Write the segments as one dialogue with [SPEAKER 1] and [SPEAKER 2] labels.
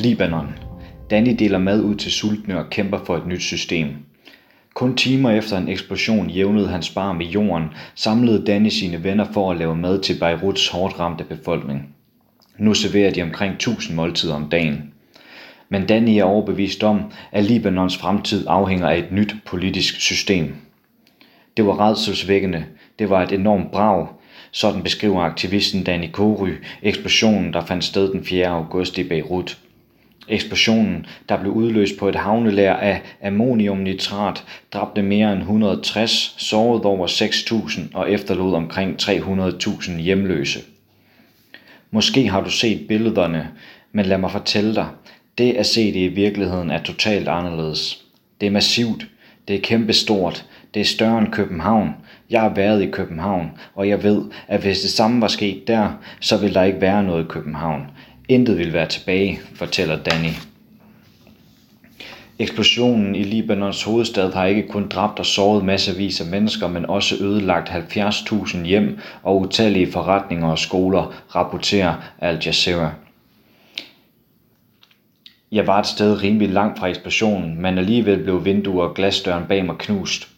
[SPEAKER 1] Libanon. Danny deler mad ud til sultne og kæmper for et nyt system. Kun timer efter en eksplosion jævnede hans bar med jorden, samlede Danny sine venner for at lave mad til Beiruts hårdt ramte befolkning. Nu serverer de omkring 1000 måltider om dagen. Men Danny er overbevist om, at Libanons fremtid afhænger af et nyt politisk system. Det var redselsvækkende, det var et enormt brag, sådan beskriver aktivisten Danny Kory eksplosionen, der fandt sted den 4. august i Beirut. Eksplosionen, der blev udløst på et havnelær af ammoniumnitrat, dræbte mere end 160, sårede over 6.000 og efterlod omkring 300.000 hjemløse. Måske har du set billederne, men lad mig fortælle dig, det at se det i virkeligheden er totalt anderledes. Det er massivt, det er kæmpestort, det er større end København. Jeg har været i København, og jeg ved, at hvis det samme var sket der, så ville der ikke være noget i København. Intet vil være tilbage, fortæller Danny. Eksplosionen i Libanons hovedstad har ikke kun dræbt og såret masservis af mennesker, men også ødelagt 70.000 hjem og utallige forretninger og skoler, rapporterer Al Jazeera. Jeg var et sted rimelig langt fra eksplosionen, men alligevel blev vinduer og glasdøren bag mig knust.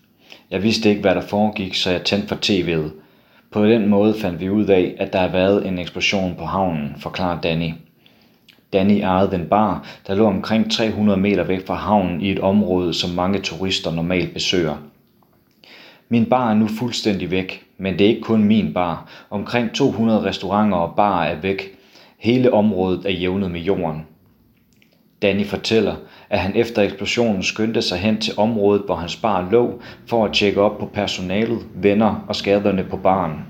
[SPEAKER 1] Jeg vidste ikke, hvad der foregik, så jeg tændte for tv'et. På den måde fandt vi ud af, at der har været en eksplosion på havnen, forklarer Danny. Danny ejede den bar, der lå omkring 300 meter væk fra havnen i et område, som mange turister normalt besøger. Min bar er nu fuldstændig væk, men det er ikke kun min bar. Omkring 200 restauranter og barer er væk. Hele området er jævnet med jorden. Danny fortæller, at han efter eksplosionen skyndte sig hen til området, hvor hans bar lå, for at tjekke op på personalet, venner og skaderne på baren.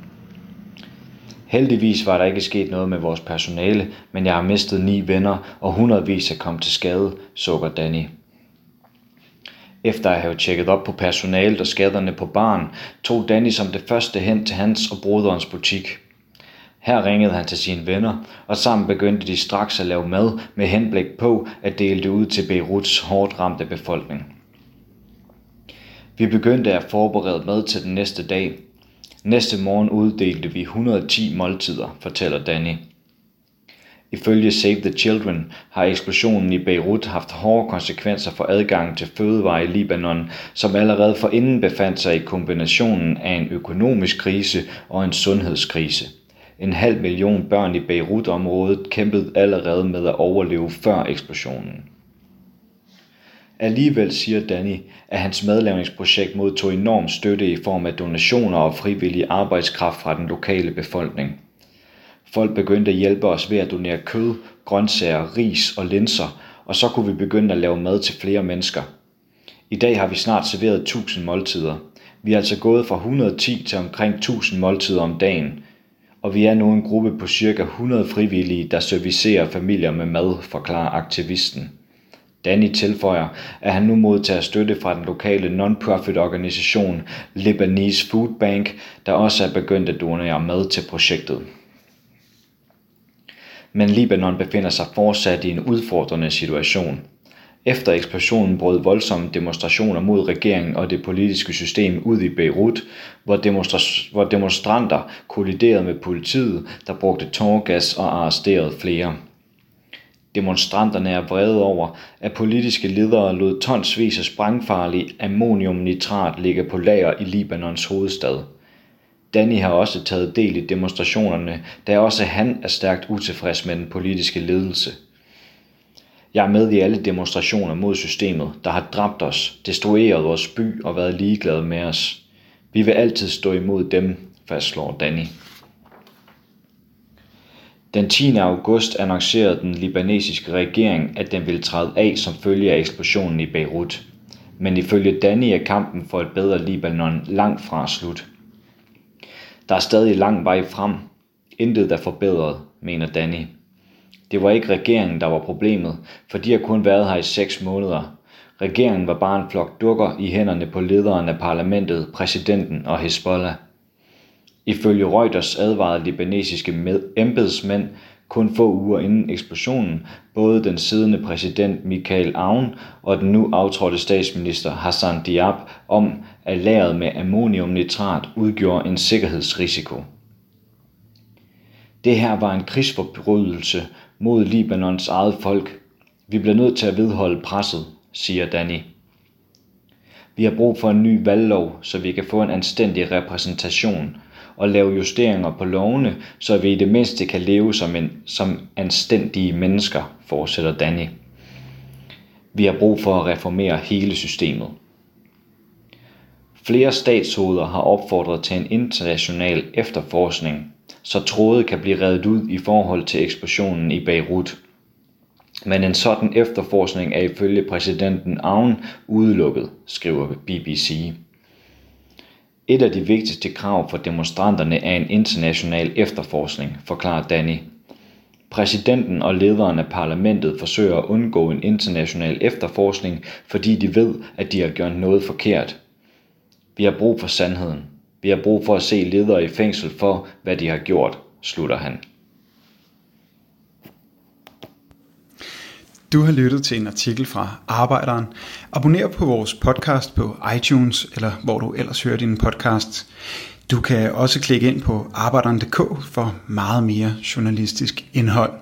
[SPEAKER 1] Heldigvis var der ikke sket noget med vores personale, men jeg har mistet ni venner, og hundredvis er kommet til skade, sukker Danny. Efter at have tjekket op på personalet og skaderne på baren, tog Danny som det første hen til hans og broderens butik – her ringede han til sine venner, og sammen begyndte de straks at lave mad med henblik på at dele det ud til Beiruts hårdt ramte befolkning. Vi begyndte at forberede mad til den næste dag. Næste morgen uddelte vi 110 måltider, fortæller Danny. Ifølge Save the Children har eksplosionen i Beirut haft hårde konsekvenser for adgangen til fødevarer i Libanon, som allerede forinden befandt sig i kombinationen af en økonomisk krise og en sundhedskrise. En halv million børn i Beirut-området kæmpede allerede med at overleve før eksplosionen. Alligevel siger Danny, at hans madlavningsprojekt modtog enorm støtte i form af donationer og frivillig arbejdskraft fra den lokale befolkning. Folk begyndte at hjælpe os ved at donere kød, grøntsager, ris og linser, og så kunne vi begynde at lave mad til flere mennesker. I dag har vi snart serveret 1000 måltider. Vi er altså gået fra 110 til omkring 1000 måltider om dagen – og vi er nu en gruppe på cirka 100 frivillige, der servicerer familier med mad, forklarer aktivisten. Danny tilføjer, at han nu modtager støtte fra den lokale non-profit organisation Lebanese Food Bank, der også er begyndt at donere mad til projektet. Men Libanon befinder sig fortsat i en udfordrende situation – efter eksplosionen brød voldsomme demonstrationer mod regeringen og det politiske system ud i Beirut, hvor, demonstra- hvor demonstranter kolliderede med politiet, der brugte tårgas og arresterede flere. Demonstranterne er vrede over, at politiske ledere lod tonsvis af sprængfarlig ammoniumnitrat ligge på lager i Libanons hovedstad. Danny har også taget del i demonstrationerne, da også han er stærkt utilfreds med den politiske ledelse – jeg er med i alle demonstrationer mod systemet, der har dræbt os, destrueret vores by og været ligeglade med os. Vi vil altid stå imod dem, fastslår Danny. Den 10. august annoncerede den libanesiske regering, at den ville træde af som følge af eksplosionen i Beirut. Men ifølge Danny er kampen for et bedre Libanon langt fra slut. Der er stadig lang vej frem. Intet er forbedret, mener Danny. Det var ikke regeringen, der var problemet, for de har kun været her i seks måneder. Regeringen var bare en flok dukker i hænderne på lederen af parlamentet, præsidenten og Hezbollah. Ifølge Reuters advarede libanesiske embedsmænd kun få uger inden eksplosionen, både den siddende præsident Michael Aoun og den nu aftrådte statsminister Hassan Diab om, at lageret med ammoniumnitrat udgjorde en sikkerhedsrisiko. Det her var en krigsforbrydelse mod Libanons eget folk. Vi bliver nødt til at vedholde presset, siger Danny. Vi har brug for en ny valglov, så vi kan få en anstændig repræsentation og lave justeringer på lovene, så vi i det mindste kan leve som, en, som anstændige mennesker, fortsætter Danny. Vi har brug for at reformere hele systemet. Flere statshoveder har opfordret til en international efterforskning, så tråde kan blive reddet ud i forhold til eksplosionen i Beirut. Men en sådan efterforskning er ifølge præsidenten Aoun udelukket, skriver BBC. Et af de vigtigste krav for demonstranterne er en international efterforskning, forklarer Danny. Præsidenten og lederen af parlamentet forsøger at undgå en international efterforskning, fordi de ved, at de har gjort noget forkert. Vi har brug for sandheden. Vi har brug for at se ledere i fængsel for, hvad de har gjort, slutter han.
[SPEAKER 2] Du har lyttet til en artikel fra Arbejderen. Abonner på vores podcast på iTunes, eller hvor du ellers hører din podcast. Du kan også klikke ind på arbejderen.dk for meget mere journalistisk indhold.